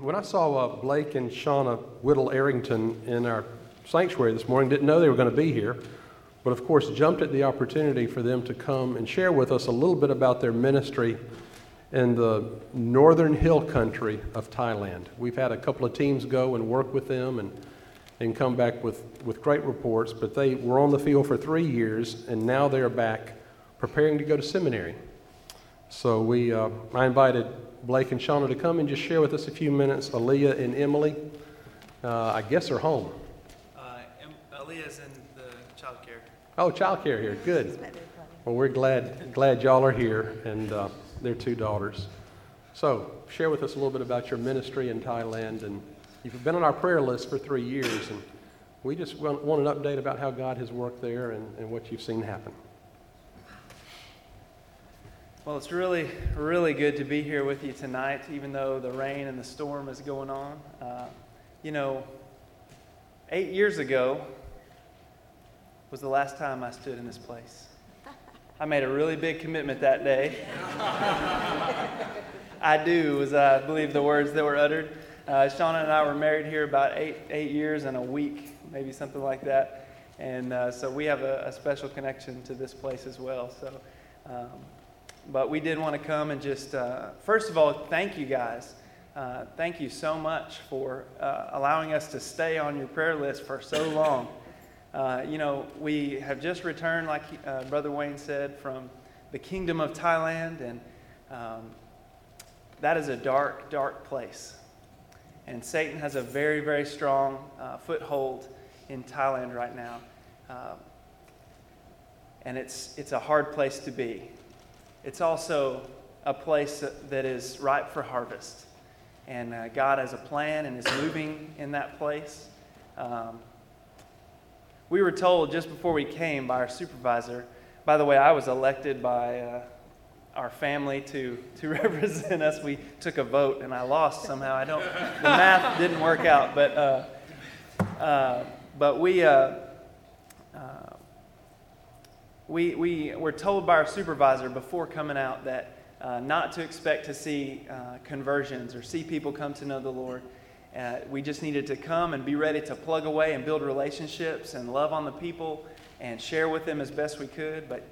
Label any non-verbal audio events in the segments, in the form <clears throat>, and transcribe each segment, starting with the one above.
When I saw uh, Blake and Shauna Whittle Arrington in our sanctuary this morning, didn't know they were going to be here, but of course jumped at the opportunity for them to come and share with us a little bit about their ministry in the northern hill country of Thailand. We've had a couple of teams go and work with them and, and come back with, with great reports, but they were on the field for three years and now they're back preparing to go to seminary. So we, uh, I invited Blake and Shauna to come and just share with us a few minutes. Aaliyah and Emily, uh, I guess, are home. Uh, Aaliyah's in the child care. Oh, child care here. Good. Well, we're glad glad y'all are here, and uh, their two daughters. So, share with us a little bit about your ministry in Thailand, and you've been on our prayer list for three years, and we just want, want an update about how God has worked there and, and what you've seen happen. Well, it's really, really good to be here with you tonight, even though the rain and the storm is going on. Uh, you know, eight years ago was the last time I stood in this place. I made a really big commitment that day. <laughs> I do, was I believe the words that were uttered. Uh, Shauna and I were married here about eight, eight years and a week, maybe something like that. And uh, so we have a, a, special connection to this place as well. So um, but we did want to come and just, uh, first of all, thank you guys. Uh, thank you so much for uh, allowing us to stay on your prayer list for so long. Uh, you know, we have just returned, like uh, Brother Wayne said, from the kingdom of Thailand, and um, that is a dark, dark place. And Satan has a very, very strong uh, foothold in Thailand right now. and it's, it's a hard place to be it's also a place that is ripe for harvest. And uh, God has a plan and is moving in that place. Um, we were told just before we came by our supervisor, by the way, I was elected by uh, our family to, to <laughs> represent us. We took a vote and I lost somehow. I don't, the math didn't work out, but, uh, uh but we, uh, we, we were told by our supervisor before coming out that uh, not to expect to see uh, conversions or see people come to know the Lord. Uh, we just needed to come and be ready to plug away and build relationships and love on the people and share with them as best we could. But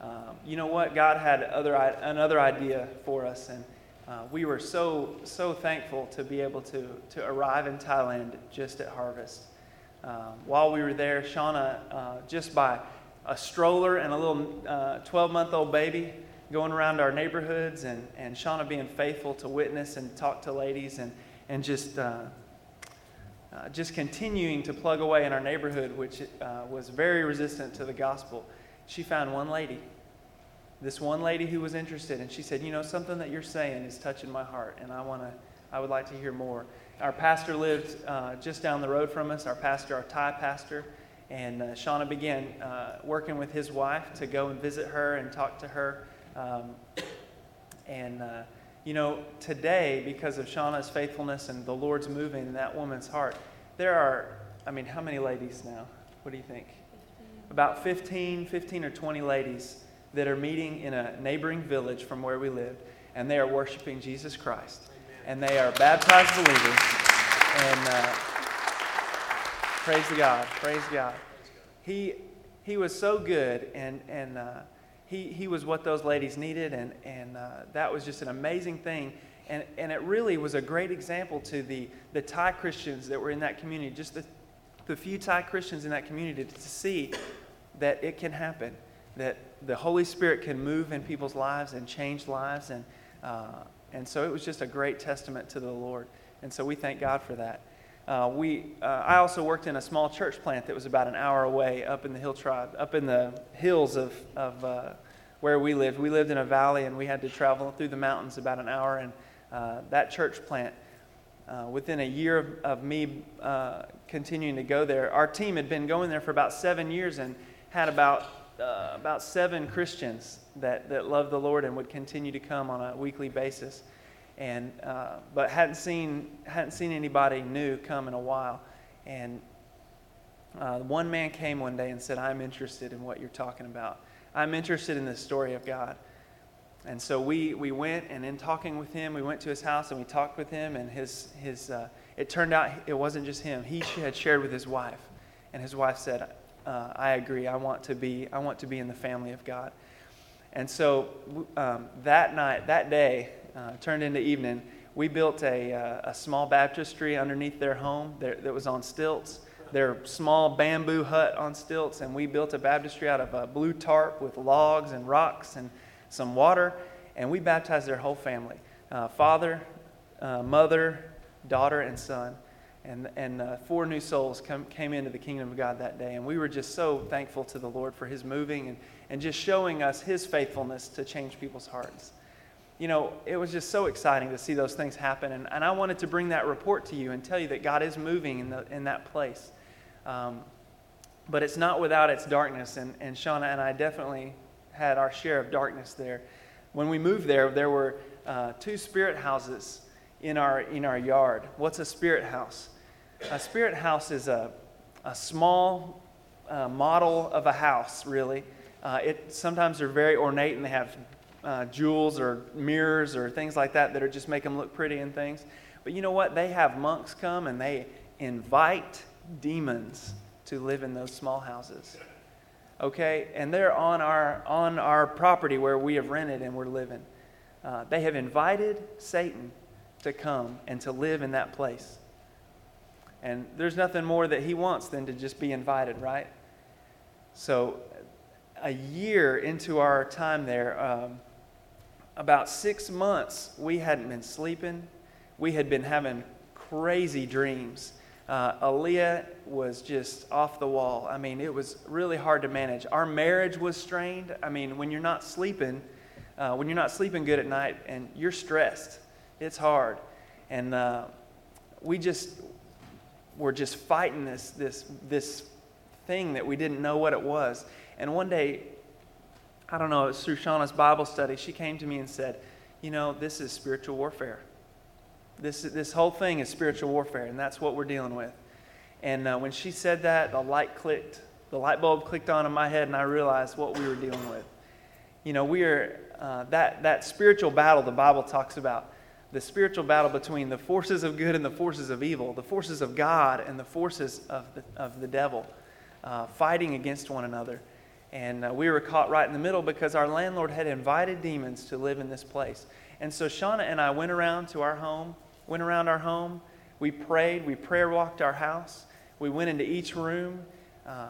um, you know what? God had other, another idea for us, and uh, we were so so thankful to be able to to arrive in Thailand just at harvest. Um, while we were there, Shauna, uh, just by a stroller and a little 12 uh, month old baby going around our neighborhoods and, and Shauna being faithful to witness and talk to ladies and, and just, uh, uh, just continuing to plug away in our neighborhood, which uh, was very resistant to the gospel. She found one lady, this one lady who was interested, and she said, You know, something that you're saying is touching my heart, and I, wanna, I would like to hear more. Our pastor lived uh, just down the road from us, our pastor, our Thai pastor. And uh, Shauna began uh, working with his wife to go and visit her and talk to her. Um, and, uh, you know, today, because of Shauna's faithfulness and the Lord's moving in that woman's heart, there are, I mean, how many ladies now? What do you think? 15. About 15, 15 or 20 ladies that are meeting in a neighboring village from where we lived, and they are worshiping Jesus Christ. Amen. And they are baptized believers. And, uh, Praise God. Praise God. He, he was so good, and, and uh, he, he was what those ladies needed, and, and uh, that was just an amazing thing. And, and it really was a great example to the, the Thai Christians that were in that community, just the, the few Thai Christians in that community, to see that it can happen, that the Holy Spirit can move in people's lives and change lives. And, uh, and so it was just a great testament to the Lord. And so we thank God for that. Uh, we, uh, I also worked in a small church plant that was about an hour away up in the hill tribe, up in the hills of, of uh, where we lived. We lived in a valley and we had to travel through the mountains about an hour. And uh, that church plant, uh, within a year of, of me uh, continuing to go there, our team had been going there for about seven years and had about, about seven Christians that, that loved the Lord and would continue to come on a weekly basis and uh, but hadn't seen hadn't seen anybody new come in a while, and uh, one man came one day and said, "I'm interested in what you're talking about. I'm interested in the story of God." and so we, we went, and in talking with him, we went to his house and we talked with him, and his, his, uh, it turned out it wasn't just him. He had shared with his wife, and his wife said, uh, I agree. I want, to be, I want to be in the family of God. And so um, that night, that day, uh, turned into evening, we built a, uh, a small baptistry underneath their home that, that was on stilts their small bamboo hut on stilts, and we built a baptistry out of a blue tarp with logs and rocks and some water, and we baptized their whole family uh, father, uh, mother, daughter, and son. And, and uh, four new souls come, came into the kingdom of God that day. And we were just so thankful to the Lord for his moving and, and just showing us his faithfulness to change people's hearts. You know, it was just so exciting to see those things happen. And, and I wanted to bring that report to you and tell you that God is moving in, the, in that place. Um, but it's not without its darkness. And, and Shauna and I definitely had our share of darkness there. When we moved there, there were uh, two spirit houses in our, in our yard. What's a spirit house? A spirit house is a, a small uh, model of a house, really. Uh, it, sometimes they're very ornate and they have uh, jewels or mirrors or things like that that are just make them look pretty and things. But you know what? They have monks come and they invite demons to live in those small houses okay? And they're on our, on our property where we have rented and we're living. Uh, they have invited Satan to come and to live in that place. And there's nothing more that he wants than to just be invited, right? So, a year into our time there, um, about six months, we hadn't been sleeping. We had been having crazy dreams uh, Aaliyah was just off the wall. I mean, it was really hard to manage. Our marriage was strained. I mean, when you're not sleeping, uh, when you're not sleeping good at night and you're stressed, it's hard. And uh, we just were just fighting this, this, this thing that we didn't know what it was. And one day, I don't know, it was through Shauna's Bible study, she came to me and said, You know, this is spiritual warfare. This, this whole thing is spiritual warfare, and that's what we're dealing with. And uh, when she said that, the light clicked, the light bulb clicked on in my head, and I realized what we were dealing with. You know, we are, uh, that, that spiritual battle the Bible talks about, the spiritual battle between the forces of good and the forces of evil, the forces of God and the forces of the, of the devil, uh, fighting against one another. And uh, we were caught right in the middle because our landlord had invited demons to live in this place. And so Shauna and I went around to our home went around our home. We prayed. We prayer walked our house. We went into each room. Uh,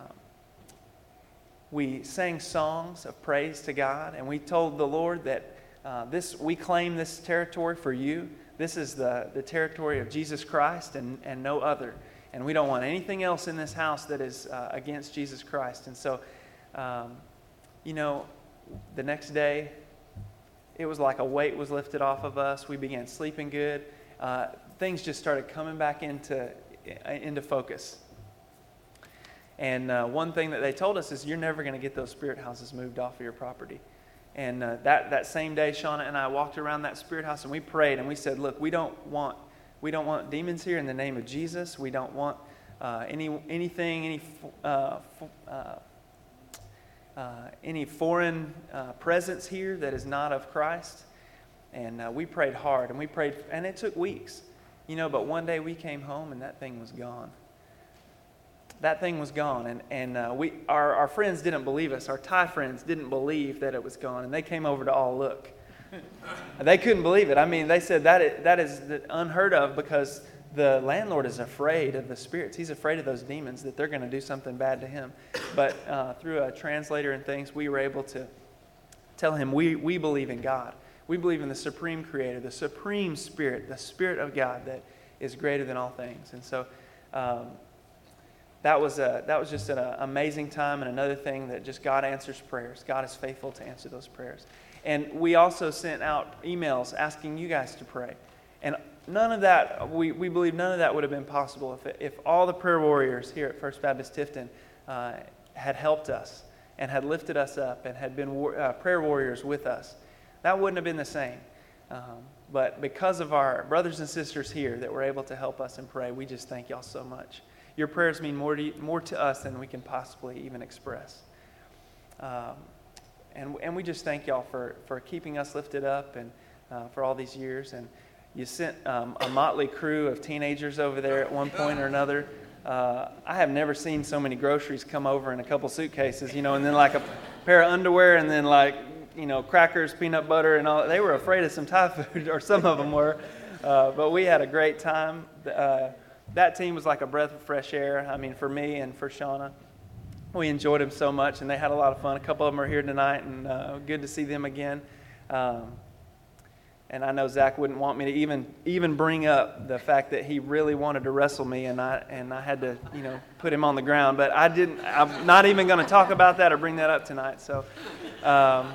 we sang songs of praise to God, and we told the Lord that uh, this we claim this territory for you. This is the, the territory of Jesus Christ and, and no other. And we don't want anything else in this house that is uh, against Jesus Christ. And so, um, you know, the next day, it was like a weight was lifted off of us. We began sleeping good uh, things just started coming back into, into focus. And uh, one thing that they told us is you're never going to get those spirit houses moved off of your property. And uh, that, that same day, Shauna and I walked around that spirit house and we prayed and we said, look, we don't want, we don't want demons here in the name of Jesus. We don't want uh, any, anything, any, uh, uh, uh, any foreign presence here that is not of Christ. And uh, we prayed hard and we prayed, and it took weeks, you know, but one day we came home and that thing was gone. That thing was gone. And, and uh, we, our, our friends didn't believe us. Our Thai friends didn't believe that it was gone. And they came over to all look. <laughs> they couldn't believe it. I mean, they said that is, that is unheard of because the landlord is afraid of the spirits. He's afraid of those demons that they're going to do something bad to him. But uh, through a translator and things, we were able to tell him we, we believe in God. We believe in the supreme creator, the supreme spirit, the spirit of God that is greater than all things. And so um, that, was a, that was just an amazing time and another thing that just God answers prayers. God is faithful to answer those prayers. And we also sent out emails asking you guys to pray. And none of that, we, we believe none of that would have been possible if, if all the prayer warriors here at First Baptist Tifton uh, had helped us and had lifted us up and had been war, uh, prayer warriors with us that wouldn't have been the same. Um, but because of our brothers and sisters here that were able to help us and pray, we just thank y'all so much. Your prayers mean more to, more to us than we can possibly even express. Um, and, and we just thank y'all for, for keeping us lifted up and uh, for all these years. And you sent um, a motley crew of teenagers over there at one point or another. Uh, I have never seen so many groceries come over in a couple suitcases, you know, and then like a pair of underwear and then like, you know, crackers, peanut butter, and all. They were afraid of some Thai food, or some of them were. Uh, but we had a great time. Uh, that team was like a breath of fresh air. I mean, for me and for Shauna we enjoyed them so much, and they had a lot of fun. A couple of them are here tonight, and uh, good to see them again. Um, and I know Zach wouldn't want me to even even bring up the fact that he really wanted to wrestle me, and I and I had to you know put him on the ground. But I didn't. I'm not even going to talk about that or bring that up tonight. So. Um,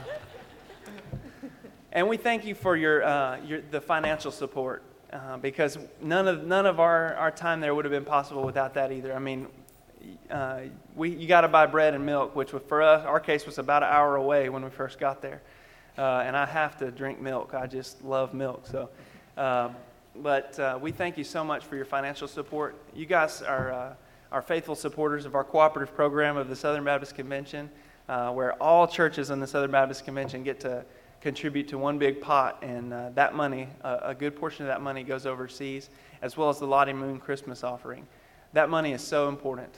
and we thank you for your, uh, your the financial support uh, because none of none of our, our time there would have been possible without that either. I mean, uh, we, you got to buy bread and milk, which for us, our case was about an hour away when we first got there. Uh, and I have to drink milk. I just love milk. So, uh, but uh, we thank you so much for your financial support. You guys are, uh, are faithful supporters of our cooperative program of the Southern Baptist Convention, uh, where all churches in the Southern Baptist Convention get to contribute to one big pot, and that money, a good portion of that money, goes overseas, as well as the Lottie Moon Christmas offering. That money is so important.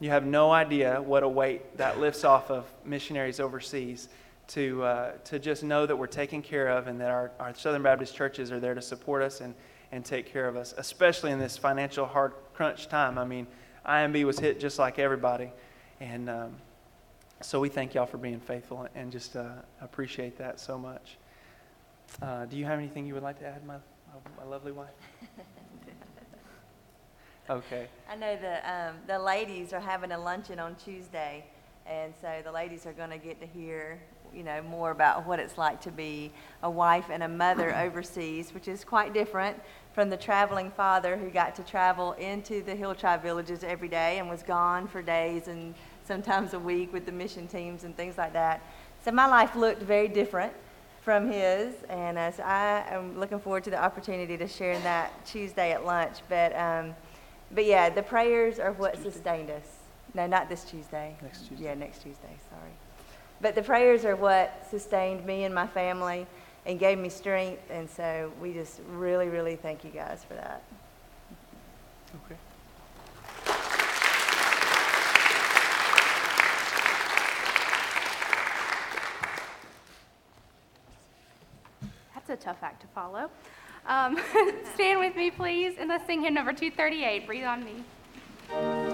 You have no idea what a weight that lifts off of missionaries overseas to, uh, to just know that we're taken care of and that our, our Southern Baptist churches are there to support us and, and take care of us, especially in this financial hard crunch time. I mean, IMB was hit just like everybody. And um, so we thank y'all for being faithful and just uh, appreciate that so much. Uh, do you have anything you would like to add, my, my lovely wife? <laughs> Okay. I know the, um, the ladies are having a luncheon on Tuesday, and so the ladies are going to get to hear, you know, more about what it's like to be a wife and a mother <clears throat> overseas, which is quite different from the traveling father who got to travel into the hill tribe villages every day and was gone for days and sometimes a week with the mission teams and things like that. So my life looked very different from his, and uh, so I am looking forward to the opportunity to share that Tuesday at lunch. But um, but yeah, the prayers are what sustained us. No, not this Tuesday. Next Tuesday. Yeah, next Tuesday, sorry. But the prayers are what sustained me and my family and gave me strength. And so we just really, really thank you guys for that. Okay. That's a tough act to follow. Um, <laughs> stand with me, please, and let's sing hymn number 238, Breathe on Me.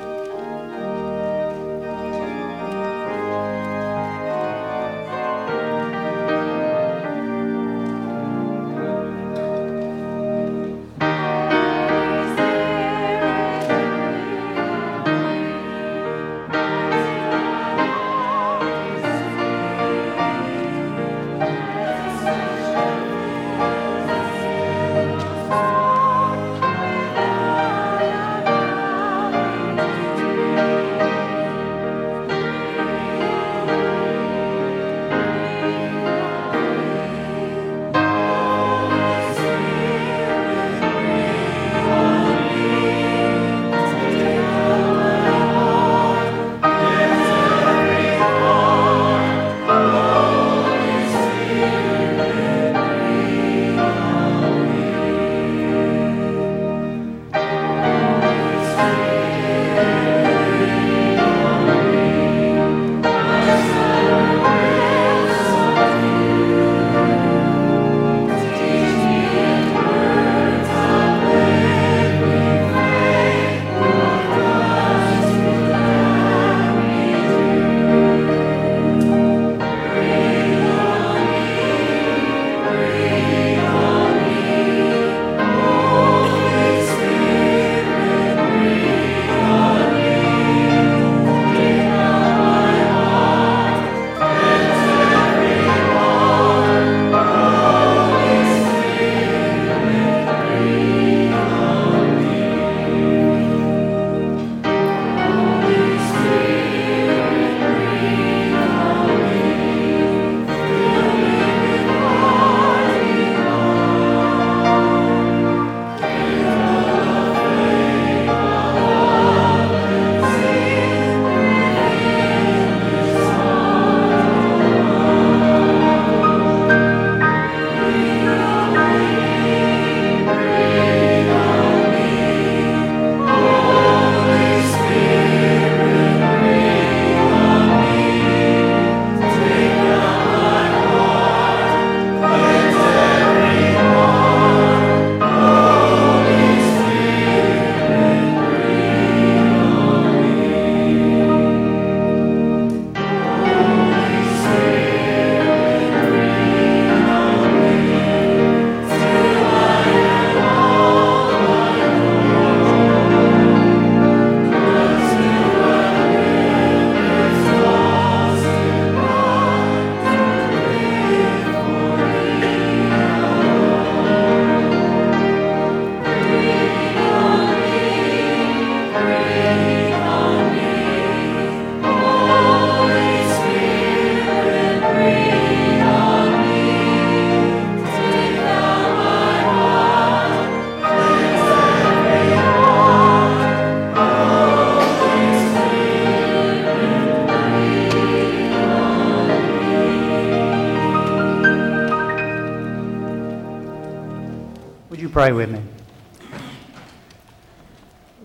Pray with me?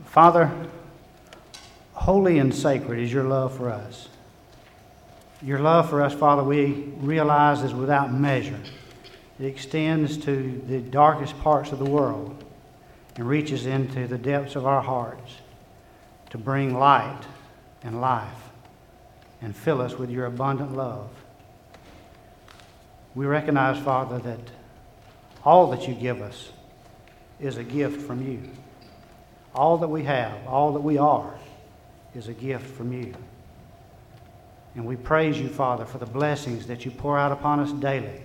Father, holy and sacred is your love for us. Your love for us, Father, we realize is without measure. It extends to the darkest parts of the world and reaches into the depths of our hearts to bring light and life and fill us with your abundant love. We recognize, Father, that all that you give us is a gift from you. All that we have, all that we are, is a gift from you. And we praise you, Father, for the blessings that you pour out upon us daily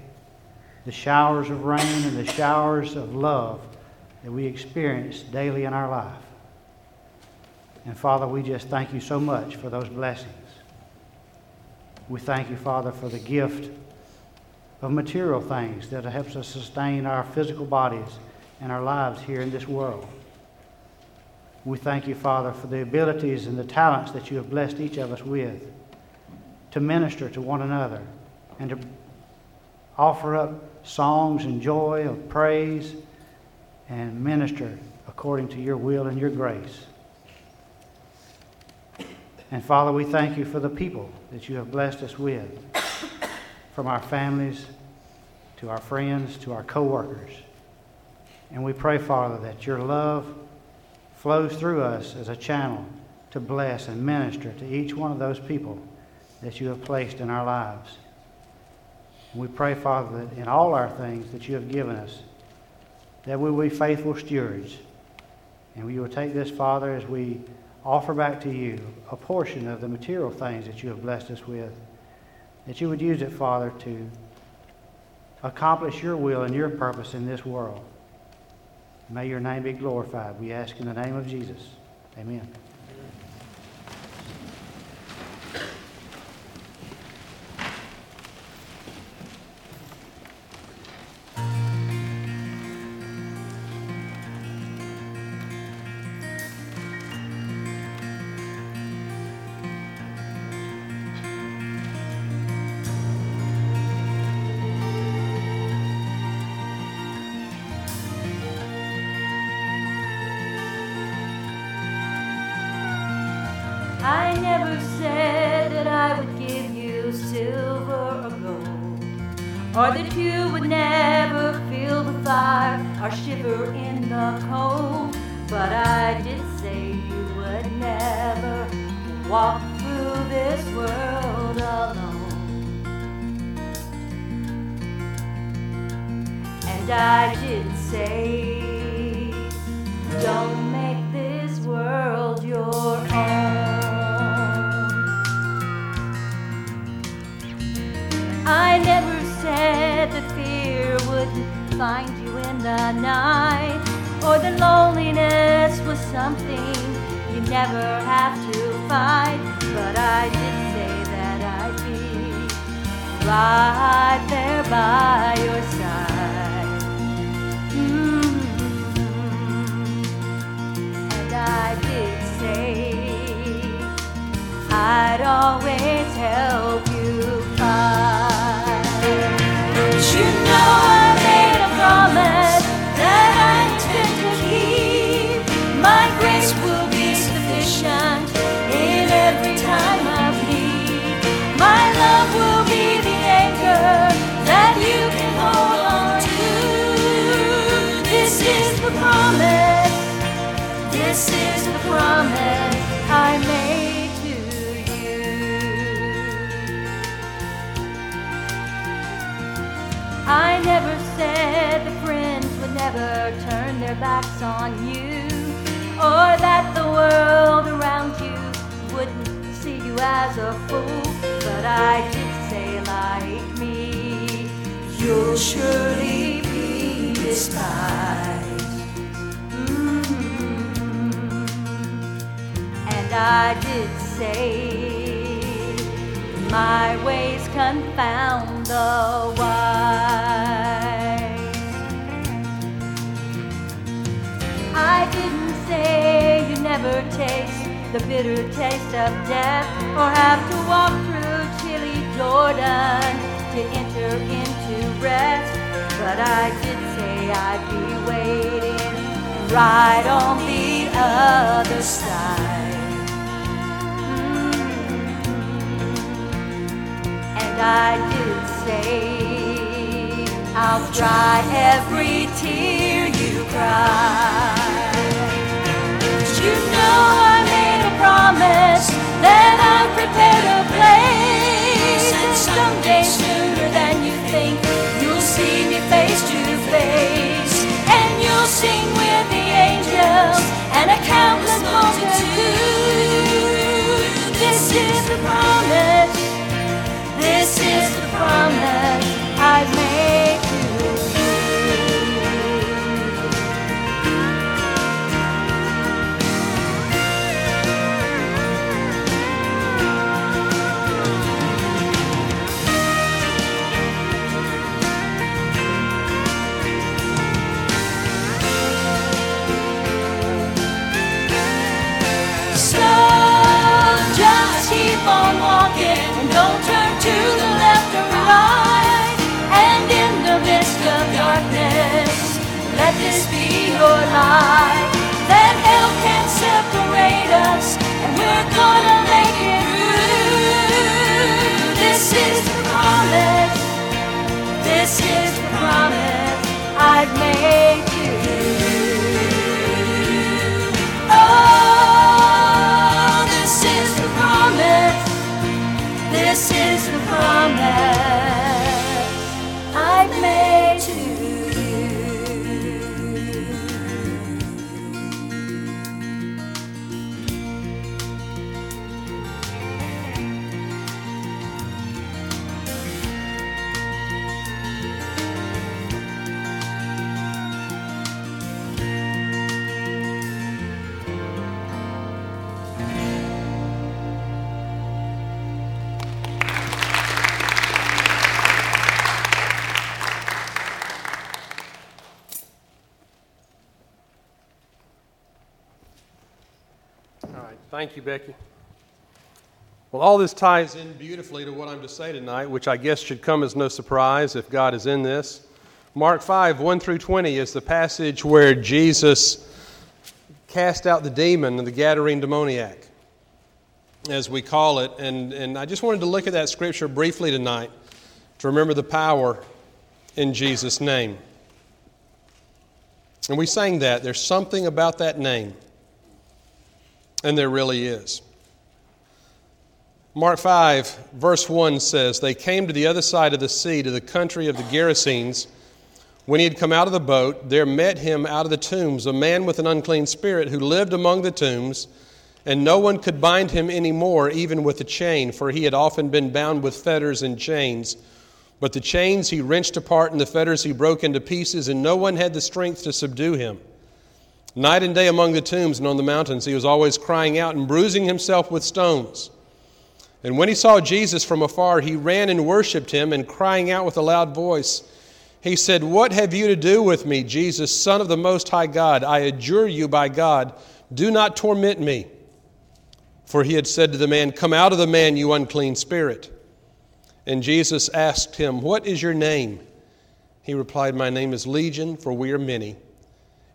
the showers of rain and the showers of love that we experience daily in our life. And Father, we just thank you so much for those blessings. We thank you, Father, for the gift of material things that helps us sustain our physical bodies and our lives here in this world. We thank you, Father, for the abilities and the talents that you have blessed each of us with to minister to one another and to offer up songs and joy of praise and minister according to your will and your grace. And Father, we thank you for the people that you have blessed us with, from our families to our friends to our co-workers. And we pray, Father, that your love flows through us as a channel to bless and minister to each one of those people that you have placed in our lives. And we pray, Father, that in all our things that you have given us, that we will be faithful stewards. And we will take this, Father, as we offer back to you a portion of the material things that you have blessed us with, that you would use it, Father, to accomplish your will and your purpose in this world. May your name be glorified. We ask in the name of Jesus. Amen. You would never feel the fire or shiver in the cold. But I did say you would never walk through this world alone. And I did say, don't make this world your own. I never find you in the night, or the loneliness was something you never have to fight. But I did say that I'd be right there by your side. Mm. And I did say I'd always help you. But you know promise I made to you. I never said that friends would never turn their backs on you, or that the world around you wouldn't see you as a fool. But I did say, like me, you'll surely be despised. I did say, my ways confound the wise. I didn't say you never taste the bitter taste of death or have to walk through chilly Jordan to enter into rest. But I did say I'd be waiting right on the other side. I did say, I'll dry every tear you cry. You know I made a promise that I'd prepare a place, and someday sooner than you think, you'll see me face to face, and you'll sing with the angels and a countless multitude. This is the promise. Keep on walking and don't turn to the right. And in the midst of darkness, let this be your light. That hell can't separate us, and we're gonna make it through. This is the promise. This is the promise I've made you. Oh, this is the promise. This is the promise I've made to you. Thank you, Becky. Well, all this ties in beautifully to what I'm to say tonight, which I guess should come as no surprise if God is in this. Mark 5, 1 through 20 is the passage where Jesus cast out the demon, and the Gadarene demoniac, as we call it. And, and I just wanted to look at that scripture briefly tonight to remember the power in Jesus' name. And we sang that. There's something about that name. And there really is. Mark 5, verse 1 says, They came to the other side of the sea, to the country of the Gerasenes. When he had come out of the boat, there met him out of the tombs a man with an unclean spirit who lived among the tombs, and no one could bind him any more, even with a chain, for he had often been bound with fetters and chains. But the chains he wrenched apart, and the fetters he broke into pieces, and no one had the strength to subdue him. Night and day among the tombs and on the mountains, he was always crying out and bruising himself with stones. And when he saw Jesus from afar, he ran and worshipped him, and crying out with a loud voice, he said, What have you to do with me, Jesus, Son of the Most High God? I adjure you by God, do not torment me. For he had said to the man, Come out of the man, you unclean spirit. And Jesus asked him, What is your name? He replied, My name is Legion, for we are many.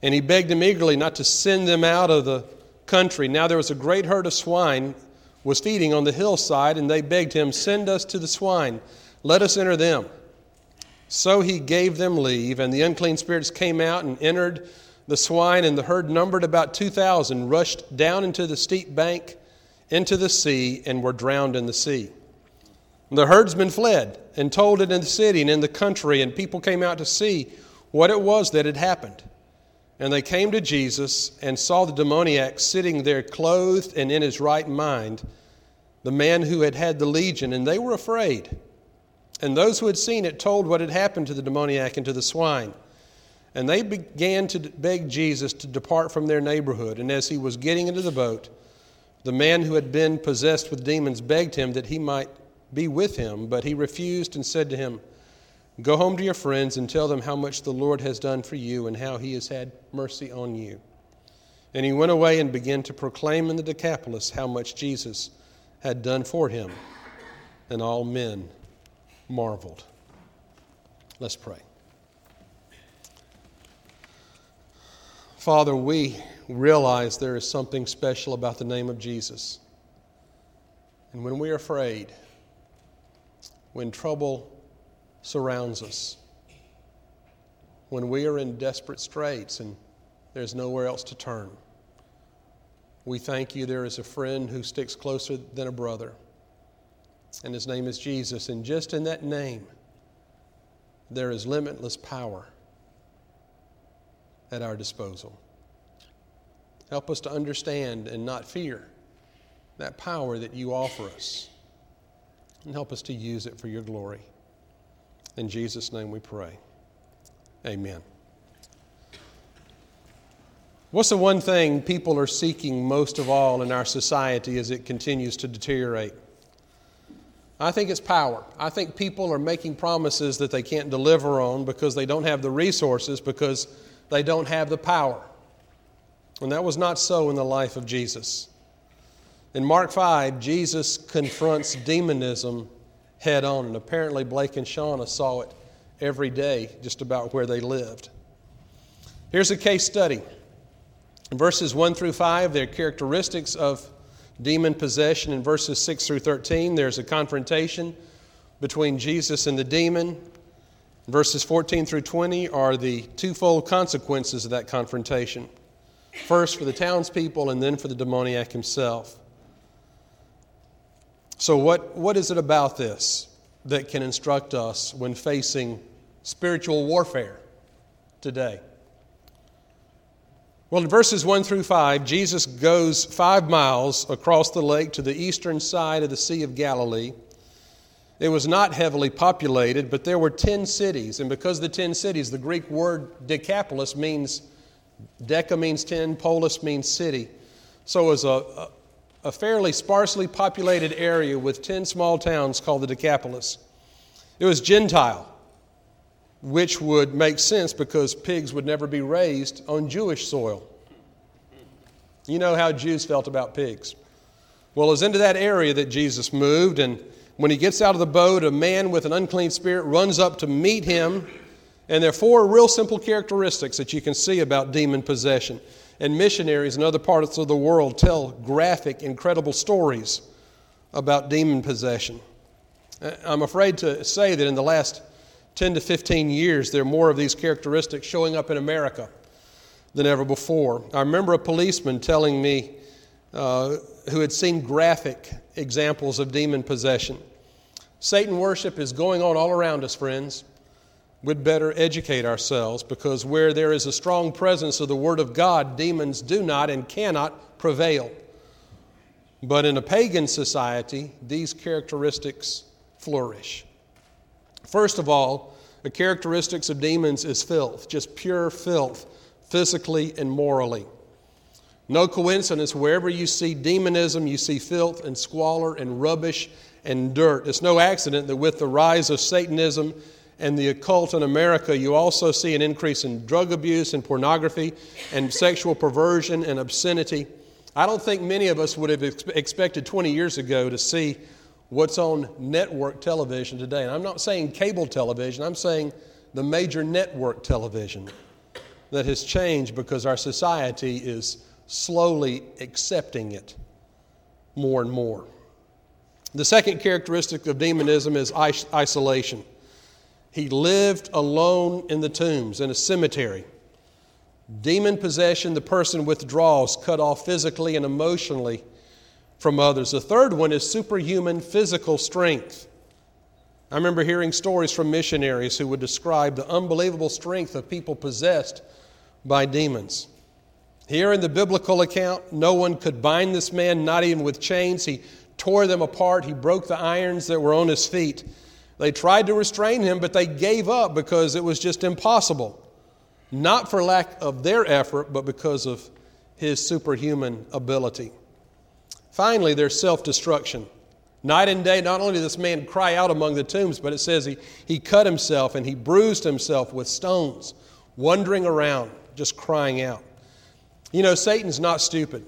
And he begged them eagerly not to send them out of the country. Now there was a great herd of swine was feeding on the hillside, and they begged him, Send us to the swine, let us enter them. So he gave them leave, and the unclean spirits came out and entered the swine, and the herd numbered about 2,000, rushed down into the steep bank into the sea, and were drowned in the sea. The herdsmen fled and told it in the city and in the country, and people came out to see what it was that had happened. And they came to Jesus and saw the demoniac sitting there, clothed and in his right mind, the man who had had the legion, and they were afraid. And those who had seen it told what had happened to the demoniac and to the swine. And they began to beg Jesus to depart from their neighborhood. And as he was getting into the boat, the man who had been possessed with demons begged him that he might be with him, but he refused and said to him, Go home to your friends and tell them how much the Lord has done for you and how he has had mercy on you. And he went away and began to proclaim in the Decapolis how much Jesus had done for him. And all men marveled. Let's pray. Father, we realize there is something special about the name of Jesus. And when we are afraid, when trouble surrounds us, when we are in desperate straits and there's nowhere else to turn, we thank you there is a friend who sticks closer than a brother, and his name is Jesus. And just in that name, there is limitless power at our disposal. Help us to understand and not fear that power that you offer us. And help us to use it for your glory. In Jesus' name we pray. Amen. What's the one thing people are seeking most of all in our society as it continues to deteriorate? I think it's power. I think people are making promises that they can't deliver on because they don't have the resources, because they don't have the power. And that was not so in the life of Jesus. In Mark 5, Jesus confronts demonism head on, and apparently Blake and Shauna saw it every day just about where they lived. Here's a case study. In verses 1 through 5, there are characteristics of demon possession. In verses 6 through 13, there's a confrontation between Jesus and the demon. Verses 14 through 20 are the twofold consequences of that confrontation first for the townspeople and then for the demoniac himself. So, what, what is it about this that can instruct us when facing spiritual warfare today? Well, in verses 1 through 5, Jesus goes five miles across the lake to the eastern side of the Sea of Galilee. It was not heavily populated, but there were 10 cities. And because the 10 cities, the Greek word Decapolis means, Deca means 10, polis means city. So it was a, a, fairly sparsely populated area with 10 small towns called the Decapolis. It was Gentile which would make sense because pigs would never be raised on Jewish soil. You know how Jews felt about pigs. Well, it was into that area that Jesus moved, and when he gets out of the boat, a man with an unclean spirit runs up to meet him. And there are four real simple characteristics that you can see about demon possession. And missionaries in other parts of the world tell graphic, incredible stories about demon possession. I'm afraid to say that in the last 10 to 15 years, there are more of these characteristics showing up in America than ever before. I remember a policeman telling me uh, who had seen graphic examples of demon possession. Satan worship is going on all around us, friends. We'd better educate ourselves because where there is a strong presence of the Word of God, demons do not and cannot prevail. But in a pagan society, these characteristics flourish. First of all, the characteristics of demons is filth, just pure filth, physically and morally. No coincidence, wherever you see demonism, you see filth and squalor and rubbish and dirt. It's no accident that with the rise of Satanism and the occult in America, you also see an increase in drug abuse and pornography and sexual perversion and obscenity. I don't think many of us would have expected 20 years ago to see what's on network television today. And I'm not saying cable television, I'm saying the major network television that has changed because our society is slowly accepting it more and more. The second characteristic of demonism is isolation. He lived alone in the tombs, in a cemetery. Demon possession, the person withdraws, cut off physically and emotionally from others. The third one is superhuman physical strength. I remember hearing stories from missionaries who would describe the unbelievable strength of people possessed by demons. Here in the biblical account, no one could bind this man, not even with chains. He tore them apart, he broke the irons that were on his feet. They tried to restrain him, but they gave up because it was just impossible. Not for lack of their effort, but because of his superhuman ability. Finally, there's self destruction. Night and day, not only did this man cry out among the tombs, but it says he, he cut himself and he bruised himself with stones, wandering around, just crying out. You know, Satan's not stupid.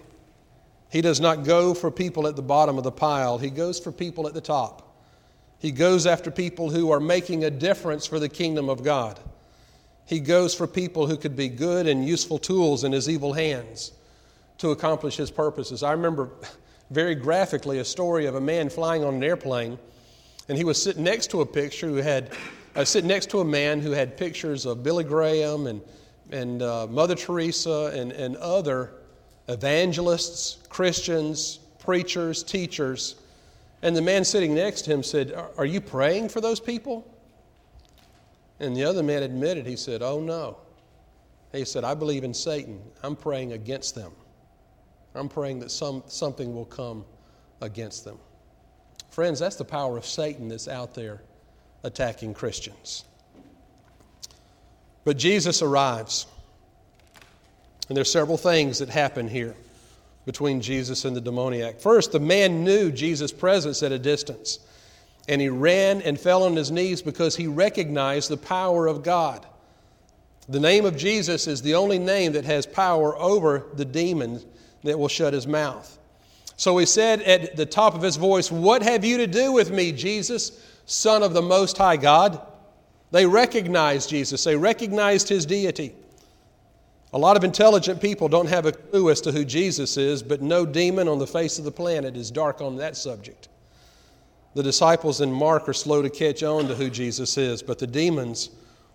He does not go for people at the bottom of the pile, he goes for people at the top. He goes after people who are making a difference for the kingdom of God. he goes for people who could be good and useful tools in his evil hands to accomplish his purposes. I remember very graphically a story of a man flying on an airplane, and he was sitting next to a picture who had, uh, sitting next to a man who had pictures of Billy Graham and, and uh, Mother Teresa and, and other evangelists, Christians, preachers, teachers. And the man sitting next to him said, Are you praying for those people? And the other man admitted, he said, Oh no. He said, I believe in Satan. I'm praying against them. I'm praying that some, something will come against them. Friends, that's the power of Satan that's out there attacking Christians. But Jesus arrives. And there's several things that happen here between Jesus and the demoniac. First, the man knew Jesus' presence at a distance, and he ran and fell on his knees because he recognized the power of God. The name of Jesus is the only name that has power over the demon that will shut his mouth. So he said at the top of his voice, What have you to do with me, Jesus, Son of the Most High God? They recognized Jesus, they recognized his deity. A lot of intelligent people don't have a clue as to who Jesus is, but no demon on the face of the planet is dark on that subject. The disciples in Mark are slow to catch on to who Jesus is, but the demons,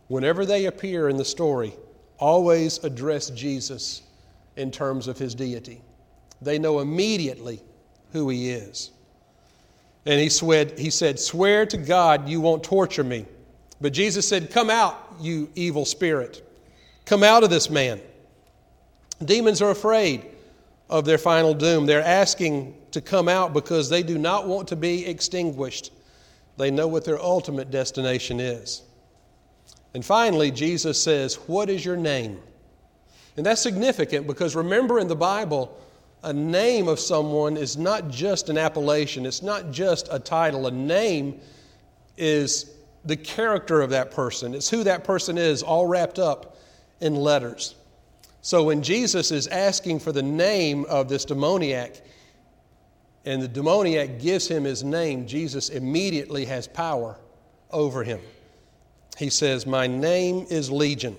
whenever they appear in the story, always address Jesus in terms of his deity. They know immediately who he is. And he, he said, Swear to God you won't torture me. But Jesus said, Come out, you evil spirit. Come out of this man. Demons are afraid of their final doom. They're asking to come out because they do not want to be extinguished. They know what their ultimate destination is. And finally, Jesus says, What is your name? And that's significant because remember in the Bible, a name of someone is not just an appellation, it's not just a title. A name is the character of that person, it's who that person is, all wrapped up in letters. So when Jesus is asking for the name of this demoniac, and the demoniac gives him his name, Jesus immediately has power over him. He says, My name is Legion.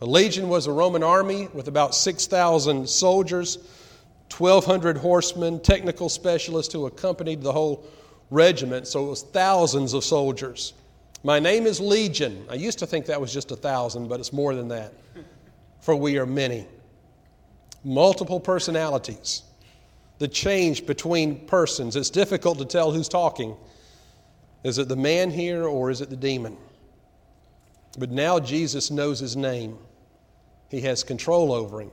A legion was a Roman army with about 6,000 soldiers, 1,200 horsemen, technical specialists who accompanied the whole regiment, so it was thousands of soldiers. My name is Legion. I used to think that was just a thousand, but it's more than that. For we are many. Multiple personalities. The change between persons. It's difficult to tell who's talking. Is it the man here or is it the demon? But now Jesus knows his name, he has control over him.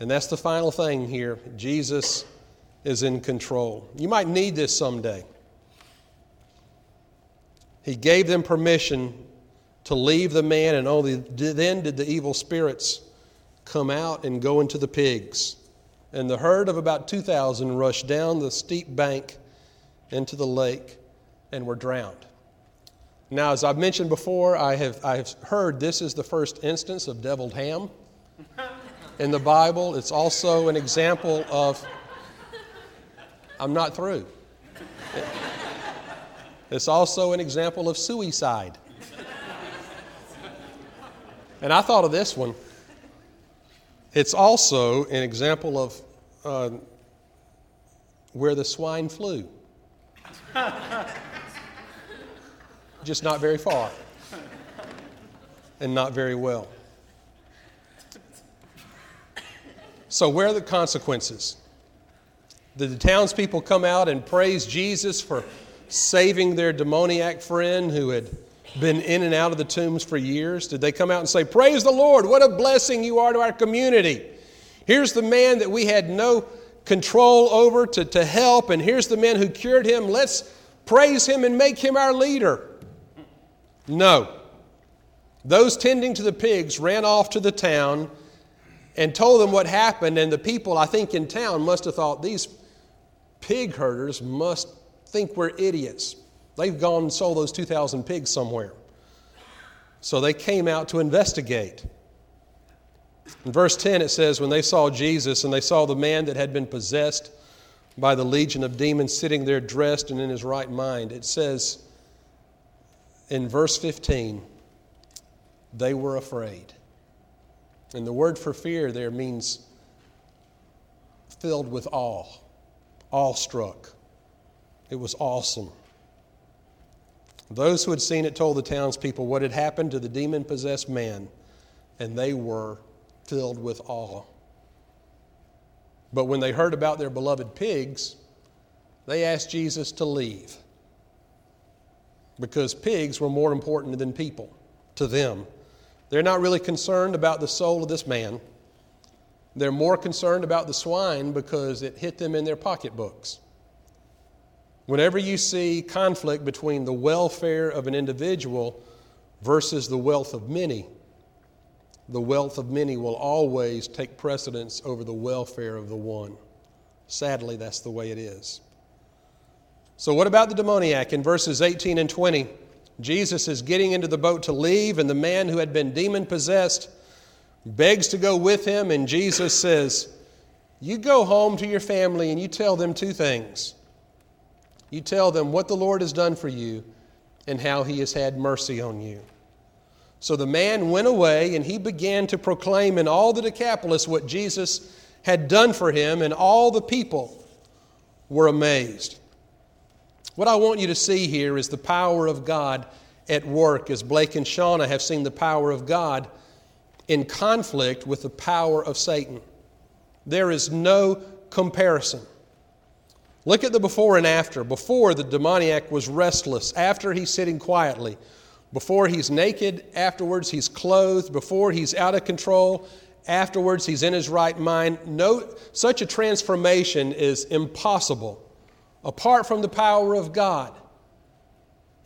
And that's the final thing here. Jesus is in control. You might need this someday. He gave them permission to leave the man, and only then did the evil spirits come out and go into the pigs. And the herd of about 2,000 rushed down the steep bank into the lake and were drowned. Now, as I've mentioned before, I have, I have heard this is the first instance of deviled ham in the Bible. It's also an example of, I'm not through. It's also an example of suicide. And I thought of this one. It's also an example of uh, where the swine flew <laughs> just not very far and not very well. So, where are the consequences? Did the townspeople come out and praise Jesus for saving their demoniac friend who had been in and out of the tombs for years? Did they come out and say, Praise the Lord, what a blessing you are to our community? Here's the man that we had no control over to, to help, and here's the man who cured him. Let's praise him and make him our leader. No. Those tending to the pigs ran off to the town and told them what happened, and the people, I think, in town must have thought these pig herders must think we're idiots. They've gone and sold those 2,000 pigs somewhere. So they came out to investigate. In verse 10, it says, When they saw Jesus and they saw the man that had been possessed by the legion of demons sitting there dressed and in his right mind, it says, in verse 15, they were afraid. And the word for fear there means filled with awe, awestruck. It was awesome. Those who had seen it told the townspeople what had happened to the demon possessed man, and they were filled with awe. But when they heard about their beloved pigs, they asked Jesus to leave because pigs were more important than people to them. They're not really concerned about the soul of this man. They're more concerned about the swine because it hit them in their pocketbooks. Whenever you see conflict between the welfare of an individual versus the wealth of many, the wealth of many will always take precedence over the welfare of the one. Sadly, that's the way it is. So, what about the demoniac? In verses 18 and 20, Jesus is getting into the boat to leave, and the man who had been demon possessed begs to go with him, and Jesus says, You go home to your family and you tell them two things. You tell them what the Lord has done for you and how he has had mercy on you. So the man went away and he began to proclaim in all the Decapolis what Jesus had done for him, and all the people were amazed. What I want you to see here is the power of God at work, as Blake and Shauna have seen the power of God in conflict with the power of Satan. There is no comparison. Look at the before and after. Before, the demoniac was restless. After, he's sitting quietly. Before, he's naked. Afterwards, he's clothed. Before, he's out of control. Afterwards, he's in his right mind. No, such a transformation is impossible apart from the power of God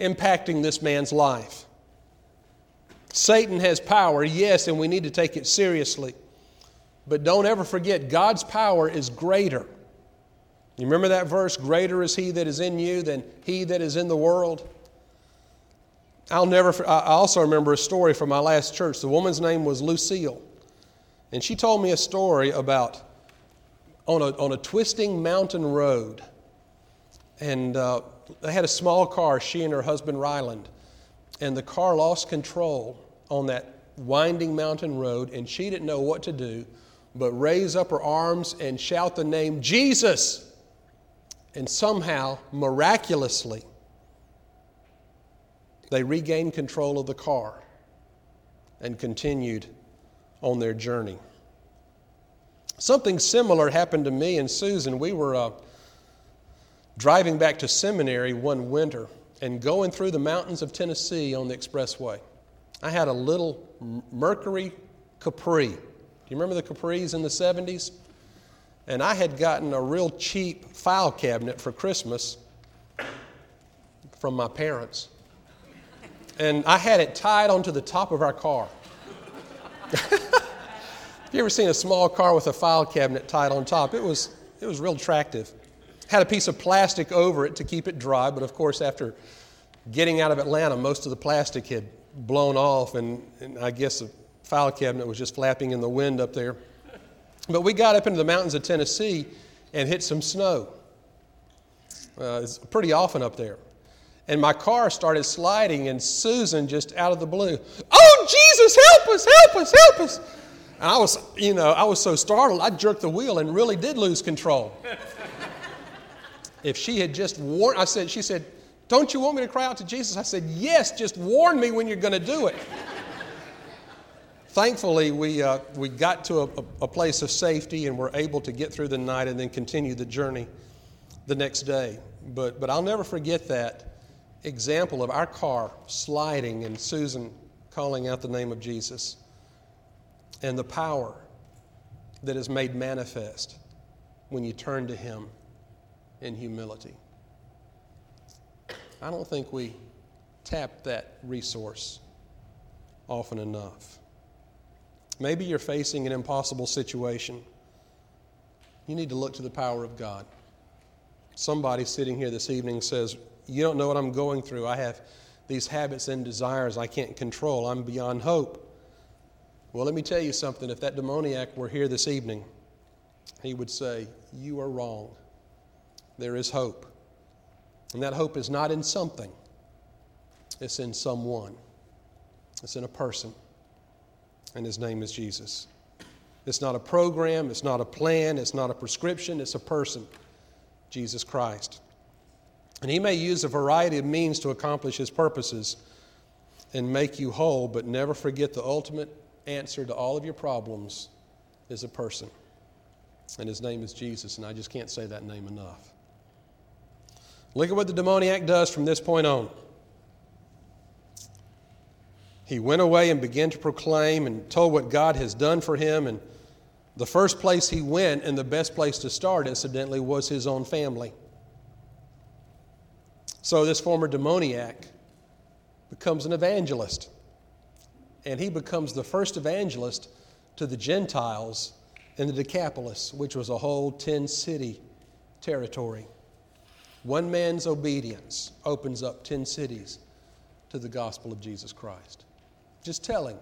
impacting this man's life. Satan has power, yes, and we need to take it seriously. But don't ever forget, God's power is greater. You remember that verse? Greater is he that is in you than he that is in the world. I'll never, I also remember a story from my last church. The woman's name was Lucille. And she told me a story about on a, on a twisting mountain road and uh, they had a small car, she and her husband Ryland. And the car lost control on that winding mountain road, and she didn't know what to do but raise up her arms and shout the name Jesus. And somehow, miraculously, they regained control of the car and continued on their journey. Something similar happened to me and Susan. We were uh, driving back to seminary one winter and going through the mountains of Tennessee on the expressway. I had a little Mercury Capri. Do you remember the Capris in the 70s? And I had gotten a real cheap file cabinet for Christmas from my parents. And I had it tied onto the top of our car. <laughs> Have you ever seen a small car with a file cabinet tied on top? It was, it was real attractive had a piece of plastic over it to keep it dry, but of course, after getting out of Atlanta, most of the plastic had blown off, and, and I guess the file cabinet was just flapping in the wind up there. But we got up into the mountains of Tennessee and hit some snow. Uh, it's pretty often up there. And my car started sliding, and Susan just out of the blue, Oh, Jesus, help us, help us, help us. And I was, you know, I was so startled, I jerked the wheel and really did lose control. If she had just warned, I said, she said, Don't you want me to cry out to Jesus? I said, Yes, just warn me when you're going to do it. Thankfully, we, uh, we got to a, a place of safety and were able to get through the night and then continue the journey the next day. But, but I'll never forget that example of our car sliding and Susan calling out the name of Jesus and the power that is made manifest when you turn to Him in humility. I don't think we tap that resource often enough. Maybe you're facing an impossible situation. You need to look to the power of God. Somebody sitting here this evening says, You don't know what I'm going through. I have these habits and desires I can't control. I'm beyond hope. Well, let me tell you something. If that demoniac were here this evening, he would say, You are wrong there is hope. And that hope is not in something, it's in someone, it's in a person. And his name is Jesus. It's not a program, it's not a plan, it's not a prescription, it's a person, Jesus Christ. And he may use a variety of means to accomplish his purposes and make you whole, but never forget the ultimate answer to all of your problems is a person. And his name is Jesus, and I just can't say that name enough. Look at what the demoniac does from this point on. He went away and began to proclaim and told what God has done for him. And the first place he went, and the best place to start, incidentally, was his own family. So this former demoniac becomes an evangelist. And he becomes the first evangelist to the Gentiles in the Decapolis, which was a whole 10 city territory. One man's obedience opens up 10 cities to the gospel of Jesus Christ. Just telling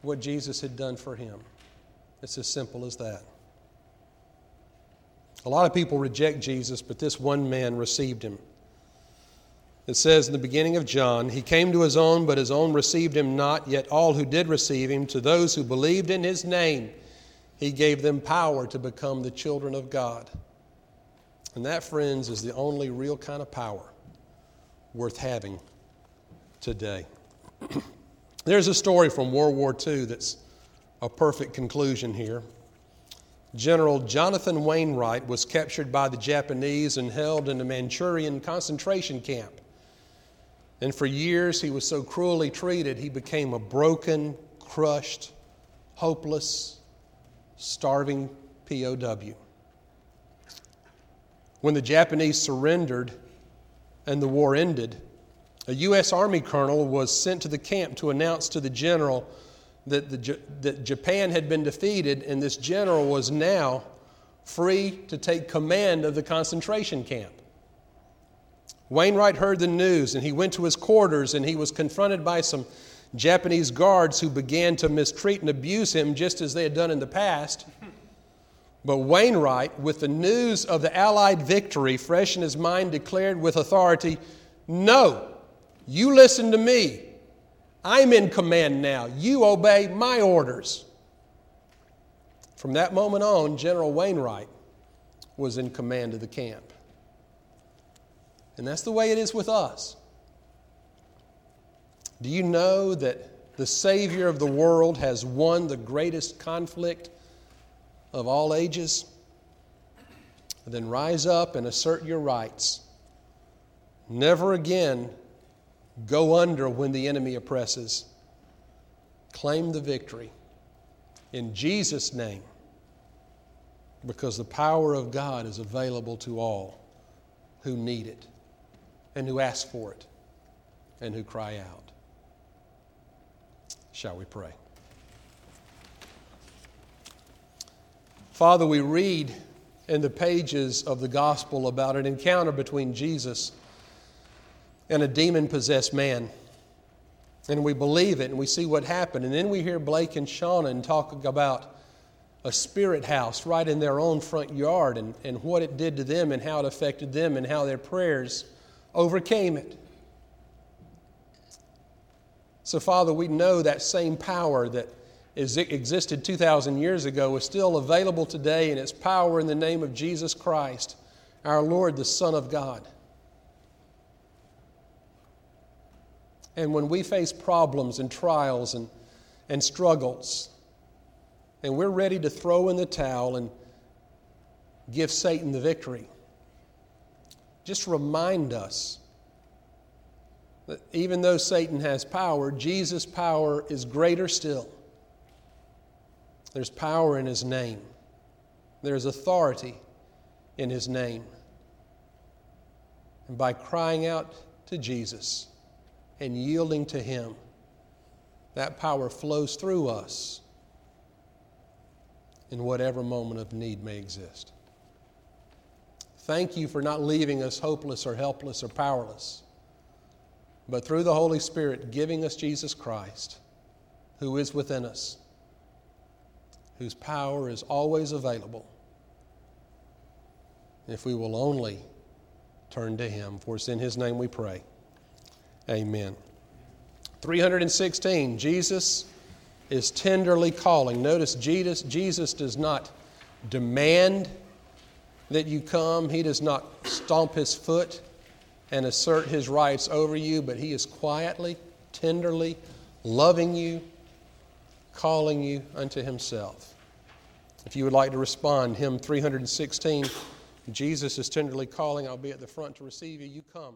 what Jesus had done for him. It's as simple as that. A lot of people reject Jesus, but this one man received him. It says in the beginning of John, He came to His own, but His own received Him not. Yet all who did receive Him, to those who believed in His name, He gave them power to become the children of God. And that, friends, is the only real kind of power worth having today. <clears throat> There's a story from World War II that's a perfect conclusion here. General Jonathan Wainwright was captured by the Japanese and held in a Manchurian concentration camp. And for years, he was so cruelly treated, he became a broken, crushed, hopeless, starving POW. When the Japanese surrendered and the war ended, a U.S. Army colonel was sent to the camp to announce to the general that, the, that Japan had been defeated, and this general was now free to take command of the concentration camp. Wainwright heard the news and he went to his quarters and he was confronted by some Japanese guards who began to mistreat and abuse him just as they had done in the past. But Wainwright, with the news of the Allied victory fresh in his mind, declared with authority, No, you listen to me. I'm in command now. You obey my orders. From that moment on, General Wainwright was in command of the camp. And that's the way it is with us. Do you know that the Savior of the world has won the greatest conflict of all ages? Then rise up and assert your rights. Never again Go under when the enemy oppresses. Claim the victory in Jesus' name because the power of God is available to all who need it and who ask for it and who cry out. Shall we pray? Father, we read in the pages of the gospel about an encounter between Jesus and a demon possessed man. And we believe it and we see what happened. And then we hear Blake and Shauna talk about a spirit house right in their own front yard and, and what it did to them and how it affected them and how their prayers overcame it. So, Father, we know that same power that is, existed 2,000 years ago is still available today, and its power in the name of Jesus Christ, our Lord, the Son of God. And when we face problems and trials and, and struggles, and we're ready to throw in the towel and give Satan the victory, just remind us that even though Satan has power, Jesus' power is greater still. There's power in his name, there's authority in his name. And by crying out to Jesus, and yielding to Him, that power flows through us in whatever moment of need may exist. Thank you for not leaving us hopeless or helpless or powerless, but through the Holy Spirit giving us Jesus Christ, who is within us, whose power is always available if we will only turn to Him. For it's in His name we pray. Amen. 316, Jesus is tenderly calling. Notice Jesus, Jesus does not demand that you come, He does not stomp His foot and assert His rights over you, but He is quietly, tenderly loving you, calling you unto Himself. If you would like to respond, hymn 316, Jesus is tenderly calling. I'll be at the front to receive you. You come.